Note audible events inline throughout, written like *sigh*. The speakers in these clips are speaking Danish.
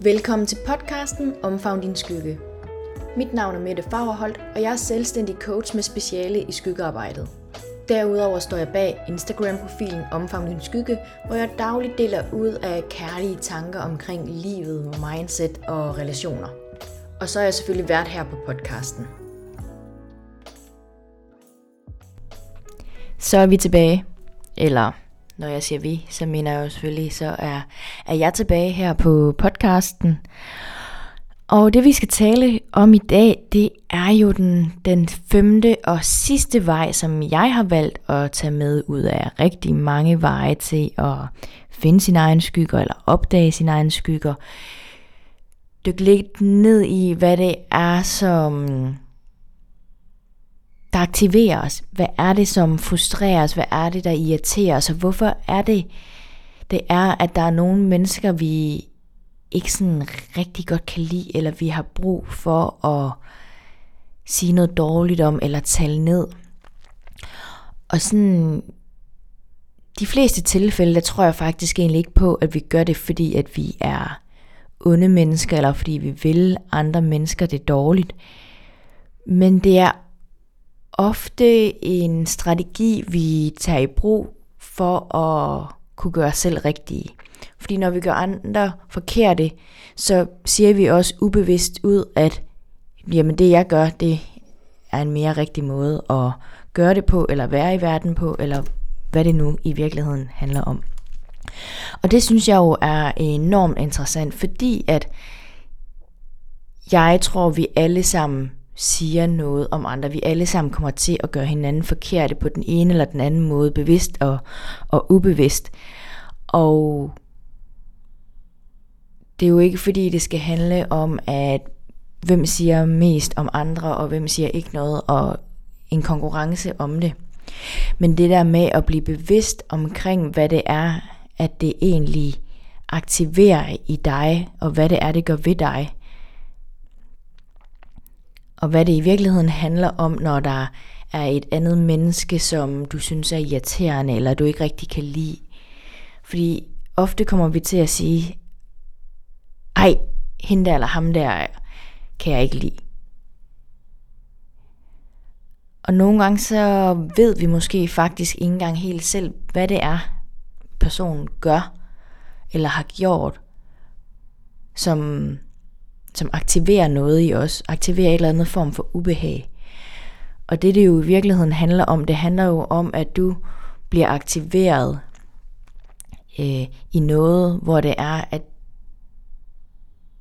Velkommen til podcasten Omfavn din skygge. Mit navn er Mette Fagerholt, og jeg er selvstændig coach med speciale i skyggearbejdet. Derudover står jeg bag Instagram-profilen Omfavn din skygge, hvor jeg dagligt deler ud af kærlige tanker omkring livet, mindset og relationer. Og så er jeg selvfølgelig vært her på podcasten. Så er vi tilbage. Eller når jeg siger vi, så mener jeg jo selvfølgelig, så er, er jeg tilbage her på podcasten. Og det vi skal tale om i dag, det er jo den, den femte og sidste vej, som jeg har valgt at tage med ud af rigtig mange veje til at finde sin egen skygger, eller opdage sin egen skygger. Dyk lidt ned i, hvad det er, som der aktiverer os. Hvad er det, som frustrerer os? Hvad er det, der irriterer os? Og hvorfor er det, det er, at der er nogle mennesker, vi ikke sådan rigtig godt kan lide, eller vi har brug for at sige noget dårligt om, eller tale ned. Og sådan, de fleste tilfælde, der tror jeg faktisk egentlig ikke på, at vi gør det, fordi at vi er onde mennesker, eller fordi vi vil andre mennesker det dårligt. Men det er ofte en strategi, vi tager i brug for at kunne gøre os selv rigtige. Fordi når vi gør andre forkerte, så siger vi også ubevidst ud, at jamen det jeg gør, det er en mere rigtig måde at gøre det på, eller være i verden på, eller hvad det nu i virkeligheden handler om. Og det synes jeg jo er enormt interessant, fordi at jeg tror, vi alle sammen siger noget om andre. Vi alle sammen kommer til at gøre hinanden forkerte på den ene eller den anden måde, bevidst og, og ubevidst. Og det er jo ikke fordi, det skal handle om, at hvem siger mest om andre, og hvem siger ikke noget, og en konkurrence om det. Men det der med at blive bevidst omkring, hvad det er, at det egentlig aktiverer i dig, og hvad det er, det gør ved dig. Og hvad det i virkeligheden handler om, når der er et andet menneske, som du synes er irriterende, eller du ikke rigtig kan lide. Fordi ofte kommer vi til at sige, ej, hende der eller ham der kan jeg ikke lide. Og nogle gange så ved vi måske faktisk ikke engang helt selv, hvad det er, personen gør eller har gjort, som, som aktiverer noget i os, aktiverer et eller andet form for ubehag. Og det det jo i virkeligheden handler om, det handler jo om, at du bliver aktiveret øh, i noget, hvor det er, at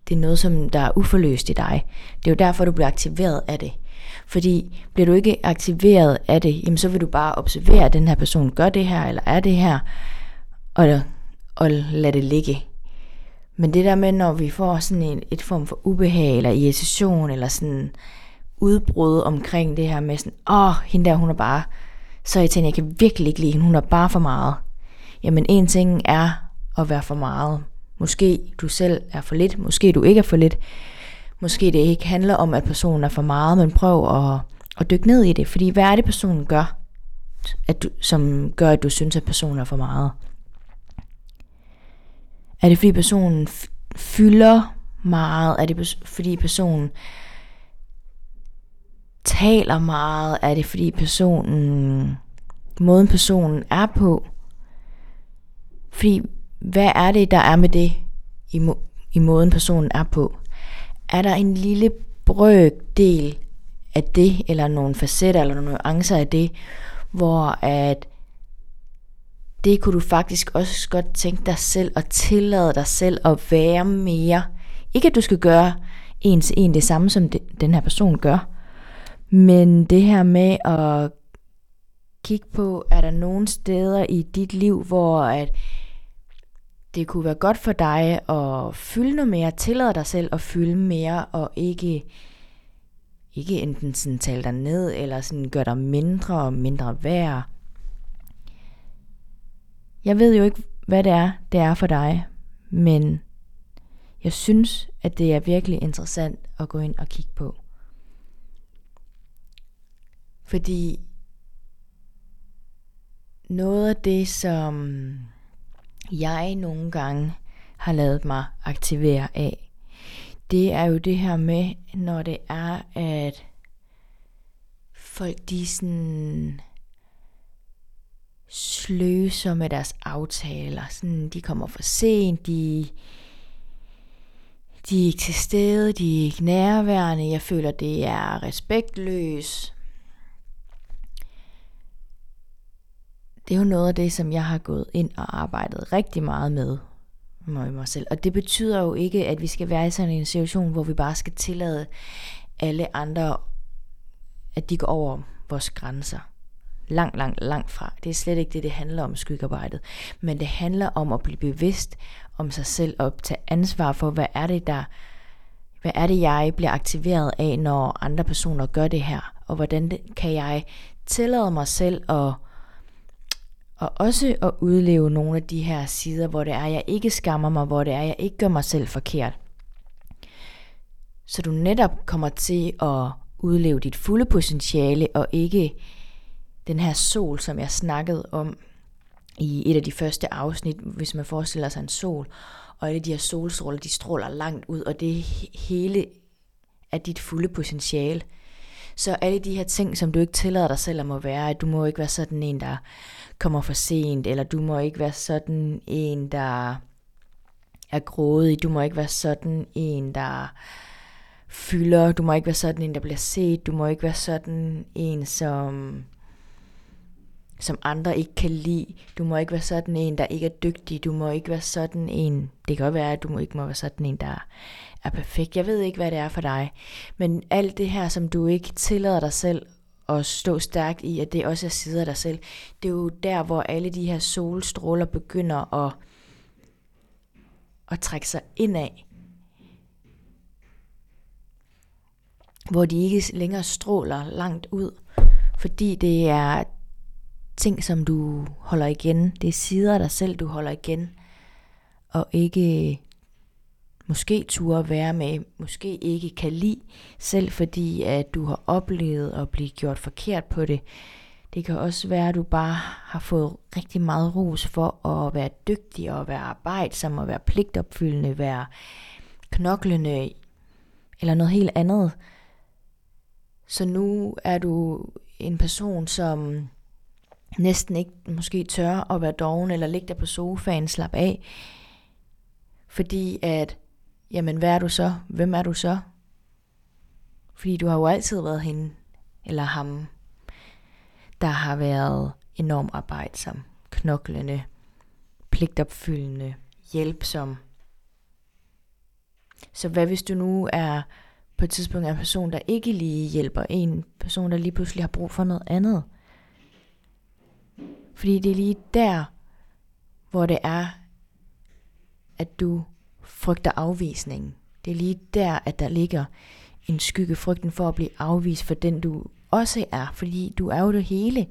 det er noget, som der er uforløst i dig. Det er jo derfor, du bliver aktiveret af det. Fordi bliver du ikke aktiveret af det, jamen så vil du bare observere, at den her person gør det her, eller er det her, og, og lade det ligge. Men det der med, når vi får sådan en, et form for ubehag, eller irritation, eller sådan udbrud omkring det her med sådan, åh, oh, hende der, hun er bare så jeg tænker, jeg kan virkelig ikke lide hende, hun er bare for meget. Jamen en ting er at være for meget. Måske du selv er for lidt, måske du ikke er for lidt. Måske det ikke handler om, at personen er for meget, men prøv at, at dykke ned i det. Fordi hvad er det, personen gør, at du, som gør, at du synes, at personen er for meget? Er det fordi personen fylder meget? Er det fordi personen taler meget? Er det fordi personen, måden personen er på? Fordi hvad er det, der er med det i, må, i måden personen er på? Er der en lille brøkdel af det, eller nogle facetter, eller nogle nuancer af det, hvor at det kunne du faktisk også godt tænke dig selv og tillade dig selv at være mere. Ikke at du skal gøre en til en det samme, som det, den her person gør, men det her med at kigge på, er der nogle steder i dit liv, hvor at det kunne være godt for dig at fylde noget mere, tillade dig selv at fylde mere, og ikke, ikke enten sådan tale dig ned, eller sådan gøre dig mindre og mindre værd. Jeg ved jo ikke, hvad det er, det er for dig, men jeg synes, at det er virkelig interessant at gå ind og kigge på. Fordi noget af det, som jeg nogle gange har lavet mig aktivere af, det er jo det her med, når det er, at folk de sådan sløser med deres aftaler. Sådan, de kommer for sent, de, de er ikke til stede, de er ikke nærværende. Jeg føler, det er respektløst. Det er jo noget af det, som jeg har gået ind og arbejdet rigtig meget med med mig selv. Og det betyder jo ikke, at vi skal være i sådan en situation, hvor vi bare skal tillade alle andre, at de går over vores grænser. Langt, langt, langt fra. Det er slet ikke det, det handler om skyggearbejdet. Men det handler om at blive bevidst om sig selv og tage ansvar for, hvad er det, der hvad er det, jeg bliver aktiveret af, når andre personer gør det her? Og hvordan det, kan jeg tillade mig selv at og også at udleve nogle af de her sider, hvor det er, jeg ikke skammer mig, hvor det er, jeg ikke gør mig selv forkert. Så du netop kommer til at udleve dit fulde potentiale, og ikke den her sol, som jeg snakkede om i et af de første afsnit, hvis man forestiller sig en sol, og alle de her solstråler, de stråler langt ud, og det hele er dit fulde potentiale. Så alle de her ting, som du ikke tillader dig selv at må være, at du må ikke være sådan en, der kommer for sent, eller du må ikke være sådan en, der er grådig, du må ikke være sådan en, der fylder, du må ikke være sådan en, der bliver set, du må ikke være sådan en, som som andre ikke kan lide. Du må ikke være sådan en, der ikke er dygtig. Du må ikke være sådan en, det kan godt være, at du må ikke må være sådan en, der er perfekt. Jeg ved ikke, hvad det er for dig. Men alt det her, som du ikke tillader dig selv at stå stærkt i, at det også er sider af dig selv, det er jo der, hvor alle de her solstråler begynder at, at trække sig indad. Hvor de ikke længere stråler langt ud, fordi det er ting, som du holder igen. Det er sider af dig selv, du holder igen. Og ikke måske turde være med, måske ikke kan lide, selv fordi at du har oplevet at blive gjort forkert på det. Det kan også være, at du bare har fået rigtig meget ros for at være dygtig og være arbejdsom og være pligtopfyldende, være knoklende eller noget helt andet. Så nu er du en person, som næsten ikke måske tør at være doven eller ligge der på sofaen, slap af. Fordi at, jamen hvad er du så? Hvem er du så? Fordi du har jo altid været hende, eller ham, der har været enormt arbejdsom, knoklende, pligtopfyldende, hjælpsom. Så hvad hvis du nu er på et tidspunkt en person, der ikke lige hjælper en person, der lige pludselig har brug for noget andet? Fordi det er lige der, hvor det er, at du frygter afvisningen. Det er lige der, at der ligger en skygge, frygten for at blive afvist for den, du også er. Fordi du er jo det hele.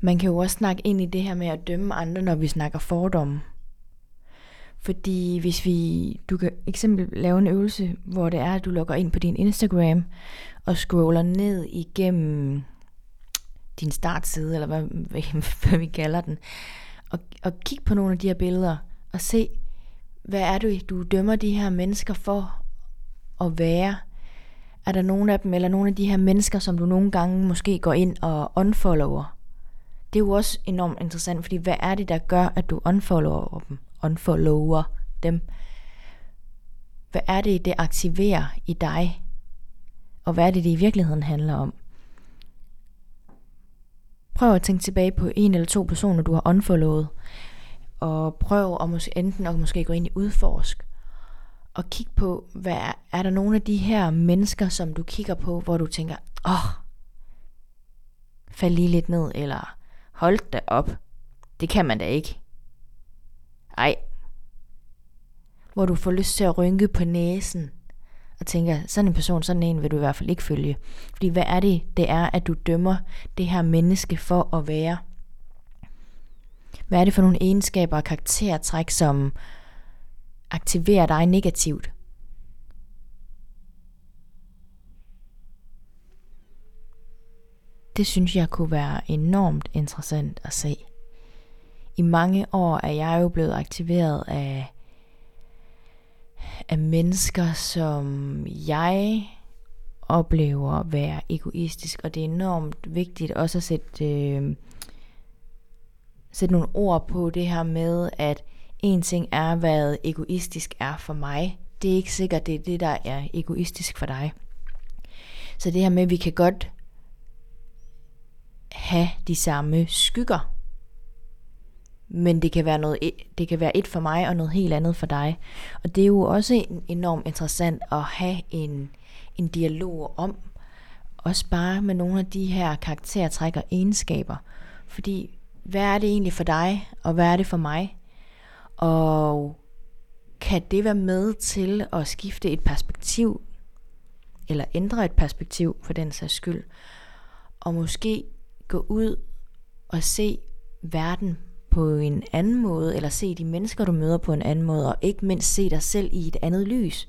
Man kan jo også snakke ind i det her med at dømme andre, når vi snakker fordomme. Fordi hvis vi, du kan eksempel lave en øvelse, hvor det er, at du logger ind på din Instagram og scroller ned igennem din startside, eller hvad, *laughs* hvad vi kalder den, og, og kig på nogle af de her billeder, og se, hvad er det, du dømmer de her mennesker for at være? Er der nogen af dem, eller nogle af de her mennesker, som du nogle gange måske går ind og unfollower? Det er jo også enormt interessant, fordi hvad er det, der gør, at du unfollower dem? Unfollower dem? Hvad er det, det aktiverer i dig? Og hvad er det, det i virkeligheden handler om? Prøv at tænke tilbage på en eller to personer, du har unfollowet. Og prøv at måske, enten at måske gå ind i udforsk. Og kig på, hvad er, er der nogle af de her mennesker, som du kigger på, hvor du tænker, åh, oh, fald lige lidt ned, eller hold da op. Det kan man da ikke. Ej. Hvor du får lyst til at rynke på næsen, og tænker, sådan en person, sådan en vil du i hvert fald ikke følge. Fordi hvad er det, det er, at du dømmer det her menneske for at være? Hvad er det for nogle egenskaber og karaktertræk, som aktiverer dig negativt? Det synes jeg kunne være enormt interessant at se. i mange år er jeg jo blevet aktiveret af, af mennesker, som jeg oplever at være egoistisk, og det er enormt vigtigt også at sætte, øh, sætte nogle ord på det her med, at en ting er, hvad egoistisk er for mig. Det er ikke sikkert, det er det, der er egoistisk for dig. Så det her med, at vi kan godt have de samme skygger. Men det kan være noget e- det kan være et for mig og noget helt andet for dig. Og det er jo også enormt interessant at have en en dialog om også bare med nogle af de her karaktertræk og egenskaber. Fordi hvad er det egentlig for dig, og hvad er det for mig? Og kan det være med til at skifte et perspektiv, eller ændre et perspektiv for den sags skyld, og måske gå ud og se verden på en anden måde, eller se de mennesker, du møder på en anden måde, og ikke mindst se dig selv i et andet lys.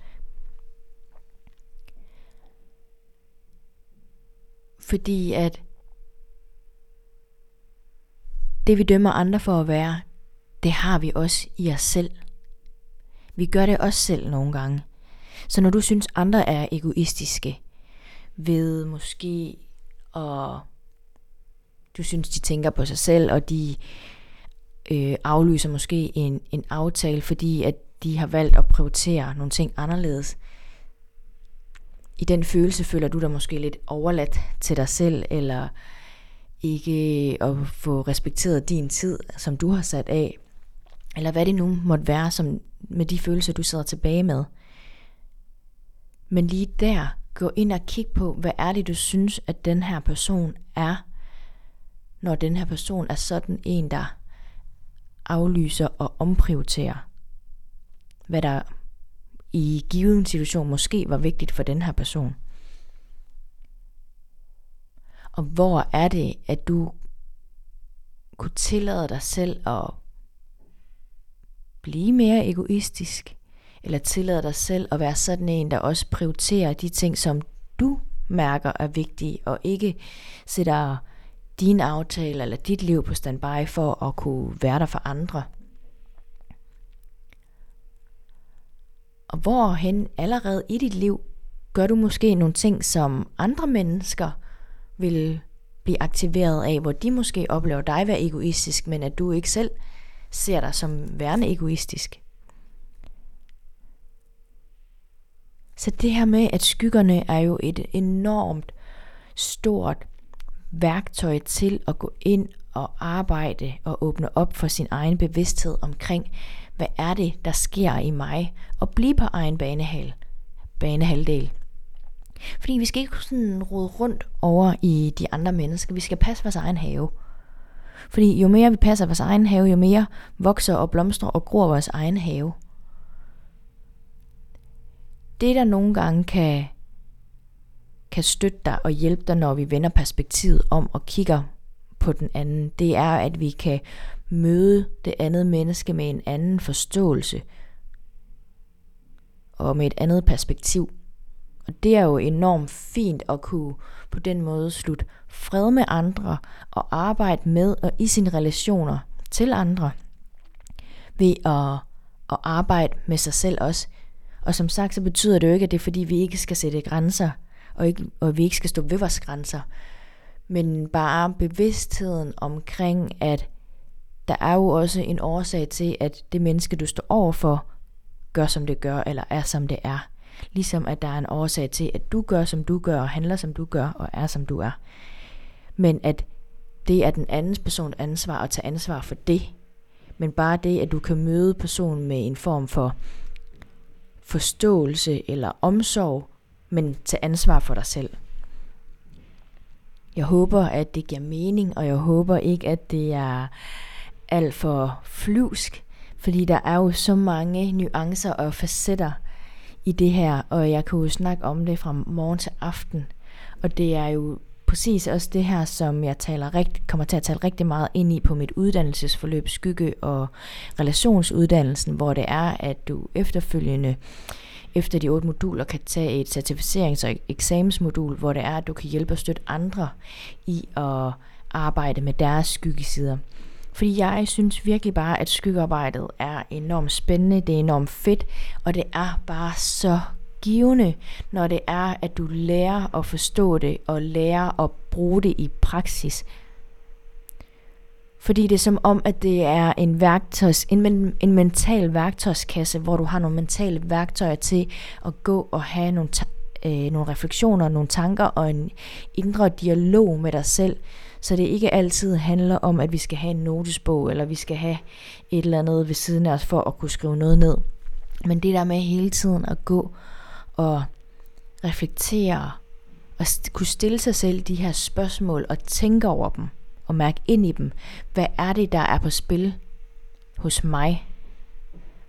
Fordi at det vi dømmer andre for at være, det har vi også i os selv. Vi gør det også selv nogle gange. Så når du synes andre er egoistiske, ved måske at du synes de tænker på sig selv, og de øh, aflyser måske en, en aftale, fordi at de har valgt at prioritere nogle ting anderledes, i den følelse føler du dig måske lidt overladt til dig selv, eller ikke at få respekteret din tid, som du har sat af, eller hvad det nu måtte være som med de følelser, du sidder tilbage med. Men lige der, gå ind og kig på, hvad er det, du synes, at den her person er, når den her person er sådan en, der aflyser og omprioriterer, hvad der i given situation måske var vigtigt for den her person. Og hvor er det, at du kunne tillade dig selv at blive mere egoistisk, eller tillade dig selv at være sådan en, der også prioriterer de ting, som du mærker er vigtige, og ikke sætter din aftale eller dit liv på standby for at kunne være der for andre. Og hvorhen allerede i dit liv gør du måske nogle ting, som andre mennesker vil blive aktiveret af, hvor de måske oplever dig være egoistisk, men at du ikke selv ser dig som værende egoistisk. Så det her med, at skyggerne er jo et enormt stort værktøj til at gå ind og arbejde og åbne op for sin egen bevidsthed omkring, hvad er det, der sker i mig, og blive på egen banehal, banehalvdel. Fordi vi skal ikke sådan rode rundt over i de andre mennesker, vi skal passe vores egen have. Fordi jo mere vi passer vores egen have, jo mere vokser og blomstrer og gror vores egen have. Det der nogle gange kan, kan støtte dig og hjælpe dig, når vi vender perspektivet om og kigger på den anden, det er, at vi kan møde det andet menneske med en anden forståelse og med et andet perspektiv. Og det er jo enormt fint at kunne på den måde slutte fred med andre og arbejde med og i sine relationer til andre ved at, at arbejde med sig selv også. Og som sagt, så betyder det jo ikke, at det er fordi, vi ikke skal sætte grænser, og, ikke, og vi ikke skal stå ved vores grænser. Men bare bevidstheden omkring, at der er jo også en årsag til, at det menneske, du står overfor, gør som det gør, eller er som det er. Ligesom at der er en årsag til, at du gør som du gør, og handler som du gør, og er som du er. Men at det er den andens person ansvar at tage ansvar for det. Men bare det, at du kan møde personen med en form for forståelse eller omsorg, men tag ansvar for dig selv. Jeg håber, at det giver mening, og jeg håber ikke, at det er alt for flyvsk, fordi der er jo så mange nuancer og facetter i det her, og jeg kan jo snakke om det fra morgen til aften. Og det er jo præcis også det her, som jeg taler rigt, kommer til at tale rigtig meget ind i på mit uddannelsesforløb, skygge- og relationsuddannelsen, hvor det er, at du efterfølgende efter de otte moduler kan tage et certificerings- og eksamensmodul, hvor det er, at du kan hjælpe og støtte andre i at arbejde med deres skyggesider. Fordi jeg synes virkelig bare, at skyggearbejdet er enormt spændende, det er enormt fedt, og det er bare så givende, når det er, at du lærer at forstå det, og lærer at bruge det i praksis. Fordi det er som om, at det er en, værktøjs, en, en mental værktøjskasse, hvor du har nogle mentale værktøjer til at gå og have nogle, øh, nogle refleksioner, nogle tanker og en indre dialog med dig selv. Så det ikke altid handler om, at vi skal have en notesbog, eller vi skal have et eller andet ved siden af os for at kunne skrive noget ned. Men det der med hele tiden at gå og reflektere og kunne stille sig selv de her spørgsmål og tænke over dem og mærke ind i dem. Hvad er det, der er på spil hos mig?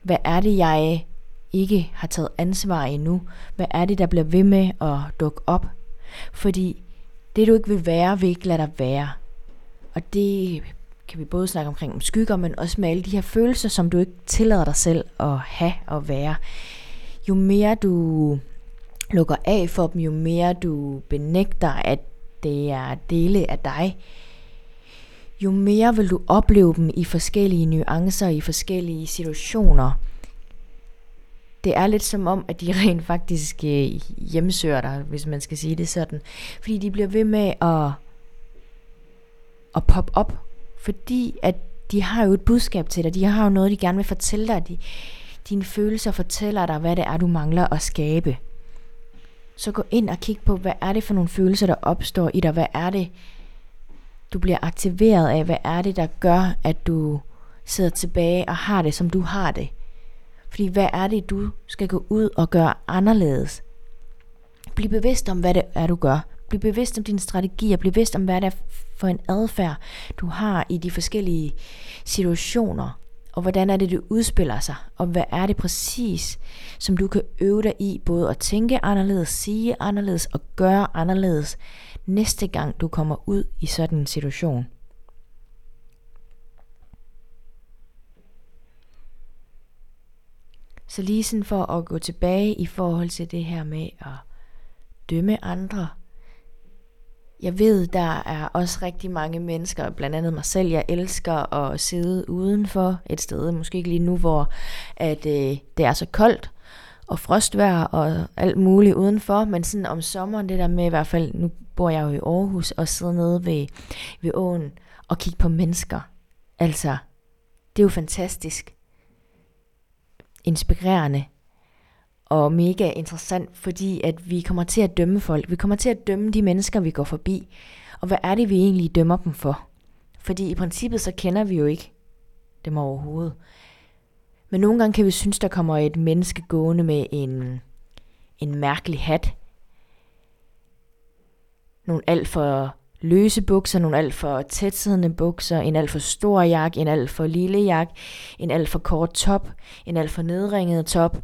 Hvad er det, jeg ikke har taget ansvar endnu? Hvad er det, der bliver ved med at dukke op? Fordi det, du ikke vil være, vil ikke lade dig være. Og det kan vi både snakke omkring om skygger, men også med alle de her følelser, som du ikke tillader dig selv at have og være. Jo mere du lukker af for dem, jo mere du benægter, at det er dele af dig, jo mere vil du opleve dem i forskellige nuancer, i forskellige situationer. Det er lidt som om, at de *laughs* rent faktisk øh, hjemsøger dig, hvis man skal sige det sådan. Fordi de bliver ved med at, at poppe op. Fordi at de har jo et budskab til dig. De har jo noget, de gerne vil fortælle dig. De, dine følelser fortæller dig, hvad det er, du mangler at skabe. Så gå ind og kig på, hvad er det for nogle følelser, der opstår i dig? Hvad er det, du bliver aktiveret af, hvad er det, der gør, at du sidder tilbage og har det, som du har det. Fordi hvad er det, du skal gå ud og gøre anderledes? Bliv bevidst om, hvad det er, du gør. Bliv bevidst om dine strategier. Bliv bevidst om, hvad det er for en adfærd, du har i de forskellige situationer. Og hvordan er det, det udspiller sig? Og hvad er det præcis, som du kan øve dig i, både at tænke anderledes, sige anderledes og gøre anderledes, næste gang du kommer ud i sådan en situation. Så lige sådan for at gå tilbage i forhold til det her med at dømme andre. Jeg ved, der er også rigtig mange mennesker, blandt andet mig selv, jeg elsker at sidde udenfor et sted, måske ikke lige nu, hvor at, øh, det er så koldt, og frostvejr og alt muligt udenfor, men sådan om sommeren, det der med i hvert fald, nu bor jeg jo i Aarhus, og sidder nede ved, ved åen og kigge på mennesker. Altså, det er jo fantastisk. Inspirerende og mega interessant, fordi at vi kommer til at dømme folk. Vi kommer til at dømme de mennesker, vi går forbi. Og hvad er det, vi egentlig dømmer dem for? Fordi i princippet så kender vi jo ikke dem overhovedet. Men nogle gange kan vi synes, der kommer et menneske gående med en, en mærkelig hat. Nogle alt for løse bukser, nogle alt for tætsiddende bukser, en alt for stor jakke, en alt for lille jakke, en alt for kort top, en alt for nedringet top,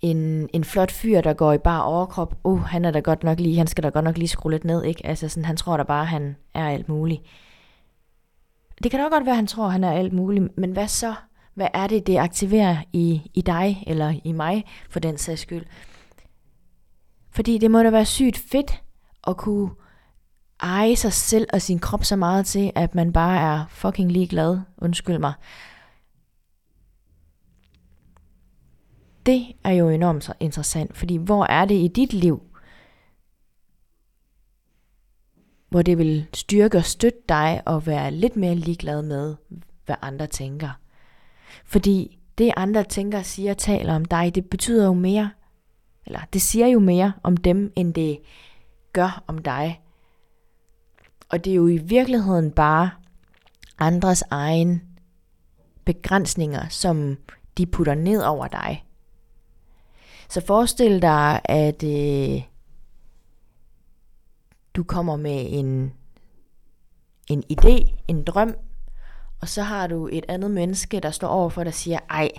en, en flot fyr, der går i bare overkrop, uh, han er da godt nok lige, han skal da godt nok lige skrue lidt ned, ikke? Altså sådan, han tror da bare, han er alt muligt. Det kan da godt være, han tror, han er alt muligt, men hvad så? Hvad er det, det aktiverer i, i dig, eller i mig, for den sags skyld? Fordi det må da være sygt fedt at kunne eje sig selv og sin krop så meget til, at man bare er fucking ligeglad. Undskyld mig. Det er jo enormt interessant, fordi hvor er det i dit liv, hvor det vil styrke og støtte dig og være lidt mere ligeglad med, hvad andre tænker. Fordi det andre tænker, siger og taler om dig, det betyder jo mere, eller det siger jo mere om dem, end det gør om dig. Og det er jo i virkeligheden bare andres egen begrænsninger, som de putter ned over dig. Så forestil dig, at øh, du kommer med en, en idé, en drøm, og så har du et andet menneske, der står overfor, dig og siger, ej,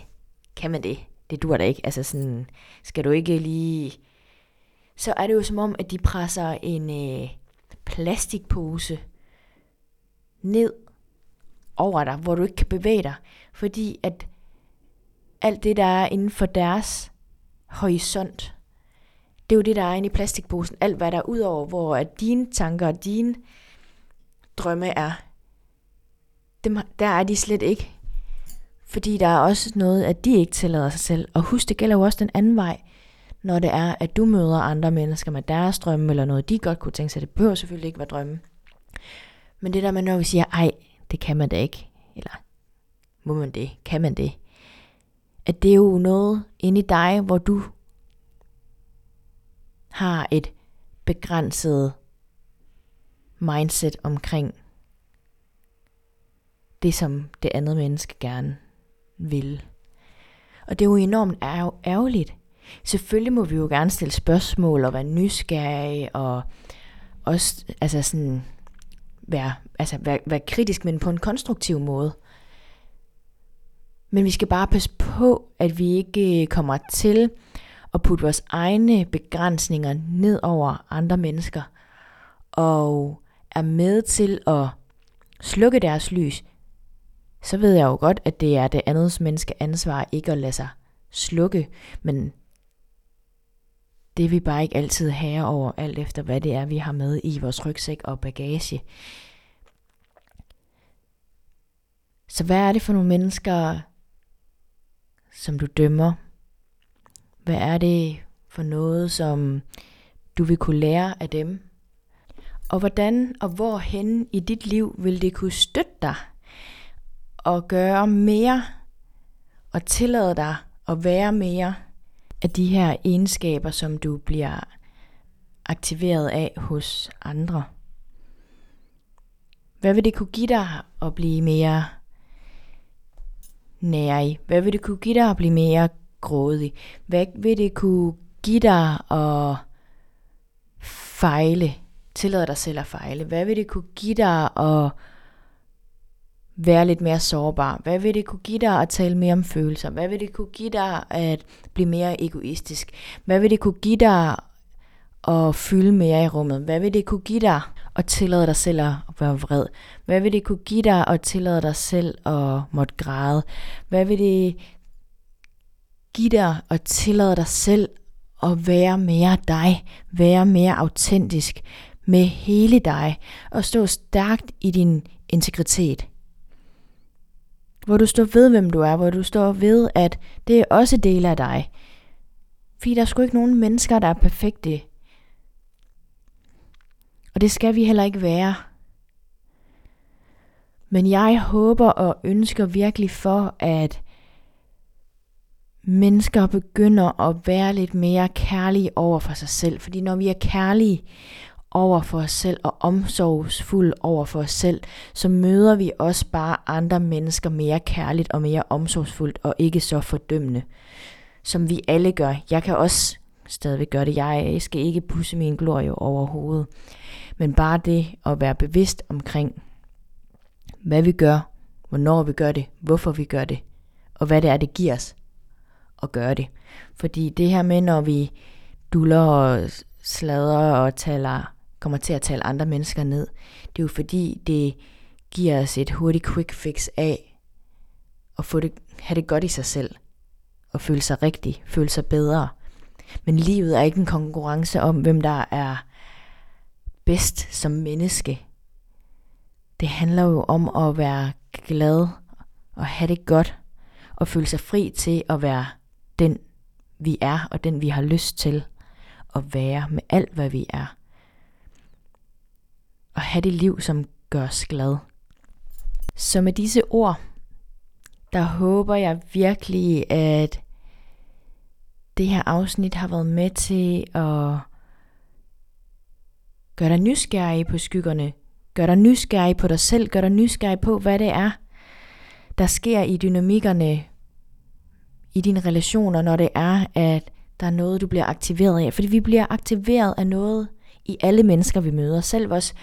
kan man det? Det dur da ikke. Altså sådan, skal du ikke lige... Så er det jo som om, at de presser en øh, plastikpose ned over dig, hvor du ikke kan bevæge dig. Fordi at alt det, der er inden for deres horisont, det er jo det, der er inde i plastikposen. Alt, hvad der er udover, hvor at dine tanker og dine drømme er, dem, der er de slet ikke. Fordi der er også noget, at de ikke tillader sig selv. Og husk, det gælder jo også den anden vej, når det er, at du møder andre mennesker med deres drømme, eller noget, de godt kunne tænke sig. Det behøver selvfølgelig ikke være drømme. Men det der med, når vi siger, ej, det kan man da ikke, eller må man det, kan man det, at det er jo noget inde i dig, hvor du har et begrænset mindset omkring det, som det andet menneske gerne vil. Og det er jo enormt ærgerligt. Selvfølgelig må vi jo gerne stille spørgsmål og være nysgerrige og også altså sådan, være, altså være, være kritisk, men på en konstruktiv måde. Men vi skal bare passe på, at vi ikke øh, kommer til at putte vores egne begrænsninger ned over andre mennesker, og er med til at slukke deres lys, så ved jeg jo godt, at det er det andets menneske ansvar ikke at lade sig slukke, men det er vi bare ikke altid herre over, alt efter hvad det er, vi har med i vores rygsæk og bagage. Så hvad er det for nogle mennesker, som du dømmer? Hvad er det for noget, som du vil kunne lære af dem? Og hvordan og hvorhen i dit liv vil det kunne støtte dig og gøre mere og tillade dig at være mere af de her egenskaber, som du bliver aktiveret af hos andre? Hvad vil det kunne give dig at blive mere nærig? Hvad vil det kunne give dig at blive mere grådig? Hvad vil det kunne give dig at fejle? Tillade dig selv at fejle. Hvad vil det kunne give dig at være lidt mere sårbar? Hvad vil det kunne give dig at tale mere om følelser? Hvad vil det kunne give dig at blive mere egoistisk? Hvad vil det kunne give dig at fylde mere i rummet? Hvad vil det kunne give dig at tillade dig selv at være vred? Hvad vil det kunne give dig at tillade dig selv at måtte græde? Hvad vil det give dig at tillade dig selv at være mere dig? Være mere autentisk med hele dig og stå stærkt i din integritet? Hvor du står ved, hvem du er, hvor du står ved, at det er også dele af dig. Fordi der er sgu ikke nogen mennesker, der er perfekte. Og det skal vi heller ikke være. Men jeg håber og ønsker virkelig for, at mennesker begynder at være lidt mere kærlige over for sig selv. Fordi når vi er kærlige over for os selv og omsorgsfuld over for os selv, så møder vi også bare andre mennesker mere kærligt og mere omsorgsfuldt og ikke så fordømmende, som vi alle gør. Jeg kan også stadigvæk gøre det. Jeg skal ikke pusse min glorie overhovedet. Men bare det at være bevidst omkring, hvad vi gør, hvornår vi gør det, hvorfor vi gør det, og hvad det er, det giver os at gøre det. Fordi det her med, når vi duller og sladrer og taler kommer til at tale andre mennesker ned. Det er jo fordi, det giver os et hurtigt quick fix af at få det, have det godt i sig selv. Og føle sig rigtig, føle sig bedre. Men livet er ikke en konkurrence om, hvem der er bedst som menneske. Det handler jo om at være glad og have det godt og føle sig fri til at være den, vi er og den, vi har lyst til at være med alt, hvad vi er og have det liv, som gør os glad. Så med disse ord, der håber jeg virkelig, at det her afsnit har været med til at gøre dig nysgerrig på skyggerne. Gør dig nysgerrig på dig selv. Gør dig nysgerrig på, hvad det er, der sker i dynamikkerne i dine relationer, når det er, at der er noget, du bliver aktiveret af. Fordi vi bliver aktiveret af noget i alle mennesker, vi møder. Selv vores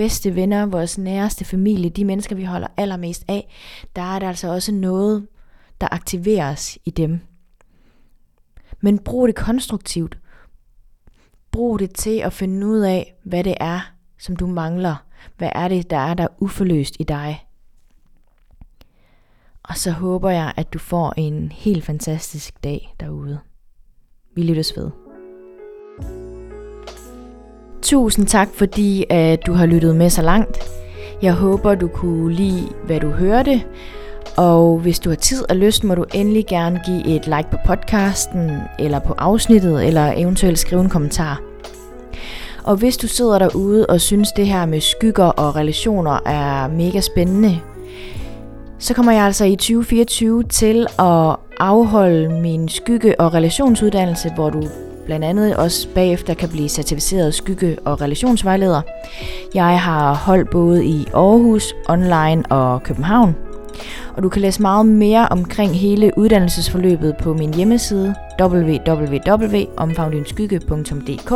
bedste venner, vores næreste familie, de mennesker, vi holder allermest af, der er der altså også noget, der aktiveres i dem. Men brug det konstruktivt. Brug det til at finde ud af, hvad det er, som du mangler. Hvad er det, der er der uforløst i dig? Og så håber jeg, at du får en helt fantastisk dag derude. Vi lyttes ved. Tusind tak, fordi at du har lyttet med så langt. Jeg håber, du kunne lide, hvad du hørte. Og hvis du har tid og lyst, må du endelig gerne give et like på podcasten, eller på afsnittet, eller eventuelt skrive en kommentar. Og hvis du sidder derude og synes, det her med skygger og relationer er mega spændende, så kommer jeg altså i 2024 til at afholde min skygge- og relationsuddannelse, hvor du blandt andet også bagefter kan blive certificeret skygge- og relationsvejleder. Jeg har holdt både i Aarhus, online og København. Og du kan læse meget mere omkring hele uddannelsesforløbet på min hjemmeside www.omfavndinskygge.dk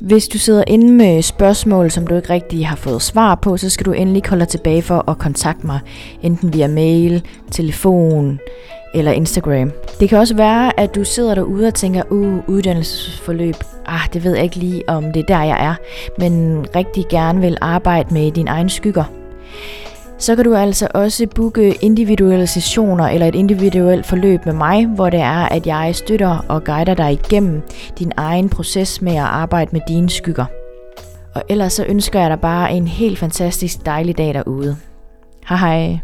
hvis du sidder inde med spørgsmål, som du ikke rigtig har fået svar på, så skal du endelig holde dig tilbage for at kontakte mig, enten via mail, telefon eller Instagram. Det kan også være, at du sidder derude og tænker, uh, uddannelsesforløb, ah, det ved jeg ikke lige, om det er der, jeg er, men rigtig gerne vil arbejde med dine egne skygger så kan du altså også booke individuelle sessioner eller et individuelt forløb med mig, hvor det er, at jeg støtter og guider dig igennem din egen proces med at arbejde med dine skygger. Og ellers så ønsker jeg dig bare en helt fantastisk dejlig dag derude. Hej hej.